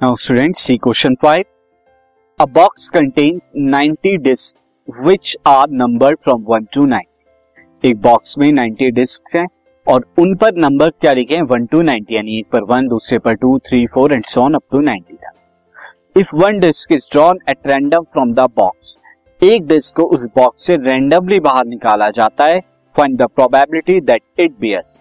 Now student see question five a box contains 90 disc which are number from one to nine एक box में 90 disc हैं और उन पर नंबर क्या लिखे हैं? वन टू नाइनटी यानी एक पर वन दूसरे पर two three four and so up to ninety तक। If one disc is drawn at random from the box एक डिस्क को उस बॉक्स से रैंडमली बाहर निकाला जाता है find the probability that it bears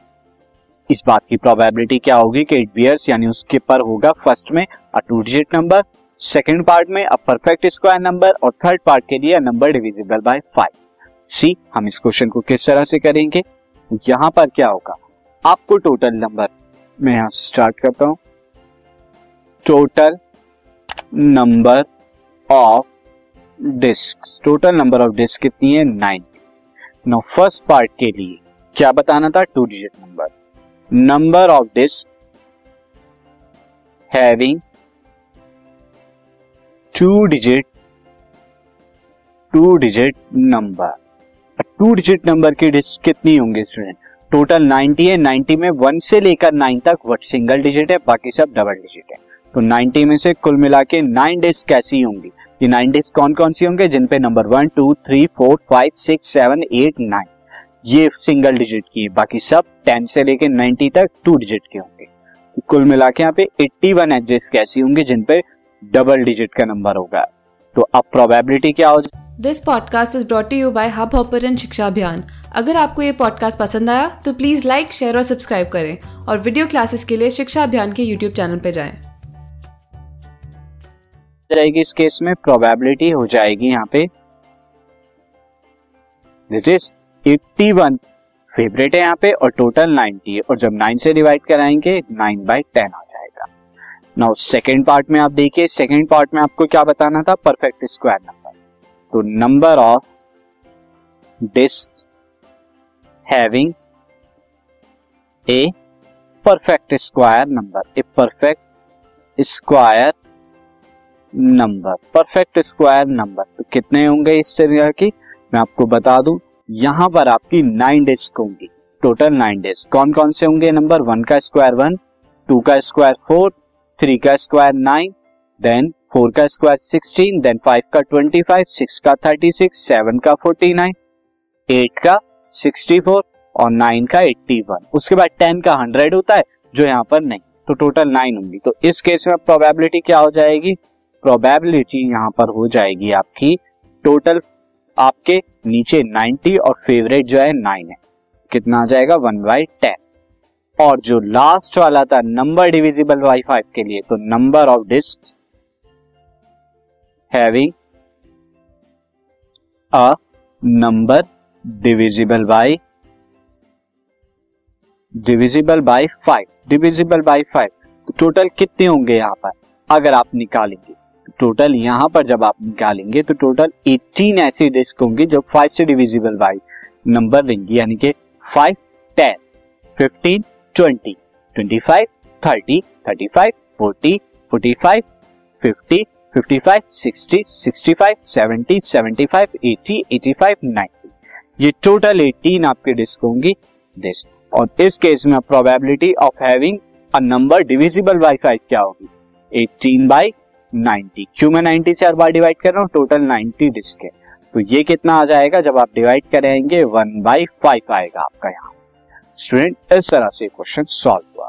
इस बात की प्रोबेबिलिटी क्या होगी कि इट बियर्स यानी उसके पर होगा फ़र्स्ट में a two digit number second part में अ परफेक्ट स्क्वायर नंबर और थर्ड पार्ट के लिए number divisible by five see हम इस क्वेश्चन को किस तरह से करेंगे? यहाँ पर क्या होगा? आपको टोटल नंबर मैं यहाँ स्टार्ट करता हूँ। Total number of disc total number of disc कितनी है? नाइन नो फ़र्स्ट पार्ट के लिए क्या बताना था? Two digit number number of disc having two digit two digit number two digit number की डिस्क कितनी होंगे स्टूडेंट टोटल 90 है 90 में वन से लेकर नाइन तक वट सिंगल डिजिट है, बाकी सब डबल डिजिट है। तो 90 में से कुल मिला के नाइन डिस्क कैसी होंगी? ये नाइन डिस्क कौन कौन सी होंगे, जिन पे number one two three four five six seven eight nine ये सिंगल डिजिट की। है बाकी सब टेन से लेके नाइनटी तक टू डिजिट के होंगे। तो कुल मिला के यहाँ पे एट्टी वन एड्रेस कैसी होंगे जिन पे डबल डिजिट का नंबर होगा। तो अब प्रोबेबिलिटी क्या हो this podcast is brought you by Hub Hopper Shiksha Abhiyan अगर आपको ये पॉडकास्ट पसंद आया तो प्लीज़ लाइक शेयर और सब्सक्राइब करें। और वीडियो क्लासेस के लिए शिक्षा अभियान के यूट्यूब चैनल पर जाएँ। जाएगी इस केस में प्रोबेबिलिटी हो जाएगी यहाँ पे। इज़ 81 फेवरेट है यहाँ पे और टोटल 90 है। और जब 9 से डिवाइड कराएँगे 9 बाई टेन आ जाएगा। नाउ सेकेंड पार्ट में आप देखिए सेकेंड पार्ट में आपको क्या बताना था? परफेक्ट स्क्वायर नंबर तो number of disc having a perfect square number a perfect square number perfect square number तो कितने होंगे इस तरह की? मैं आपको बता दूँ यहाँ पर आपकी नाइन डिस्क होंगी। टोटल नाइन डिस्क कौन कौन से होंगे? नंबर वन का स्क्वायर वन टू का स्क्वायर फोर थ्री का स्क्वायर नाइन देन फोर का स्क्वायर सिक्सटीन देन फाइव का ट्वेंटी फाइव सिक्स का थर्टी सिक्स सेवन का फोर्टी नाइन एट का सिक्सटी फोर और नाइन का एट्टी वन उसके बाद टेन का हंड्रेड होता है, जो यहाँ पर नहीं। तो टोटल नाइन होंगी। तो इस केस में प्रोबेबिलिटी क्या हो जाएगी? प्रोबेबिलिटी यहाँ पर हो जाएगी आपकी टोटल आपके नीचे 90 और फेवरेट जो है 9 है। कितना आ जाएगा? One by ten. और जो लास्ट वाला था नंबर डिविजिबल बाई फाइव के लिए तो number of disc having a number divisible by divisible by five divisible by five तो टोटल कितने होंगे यहाँ पर? अगर आप निकालेंगे। टोटल यहाँ पर जब आप निकालेंगे तो टोटल 18 ऐसी डिस्क होंगी जो 5 से डिविजिबल बाई नंबर देंगी, यानी कि 5 10 15 20 25 30 35 40 45 50 55 60 65 70 75 80 85 90 ये टोटल 18 आपके डिस्क होंगी दिस और इस केस में probability of having a number divisible by five क्या होगी? 18 बाई 90 क्यों मैं 90 से हर बार डिवाइड कर रहा हूँ? टोटल 90 डिस्क है। तो ये कितना आ जाएगा जब आप डिवाइड करेंगे? वन बाई फाइव आएगा आपका यहाँ। स्टूडेंट इस तरह से क्वेश्चन सॉल्व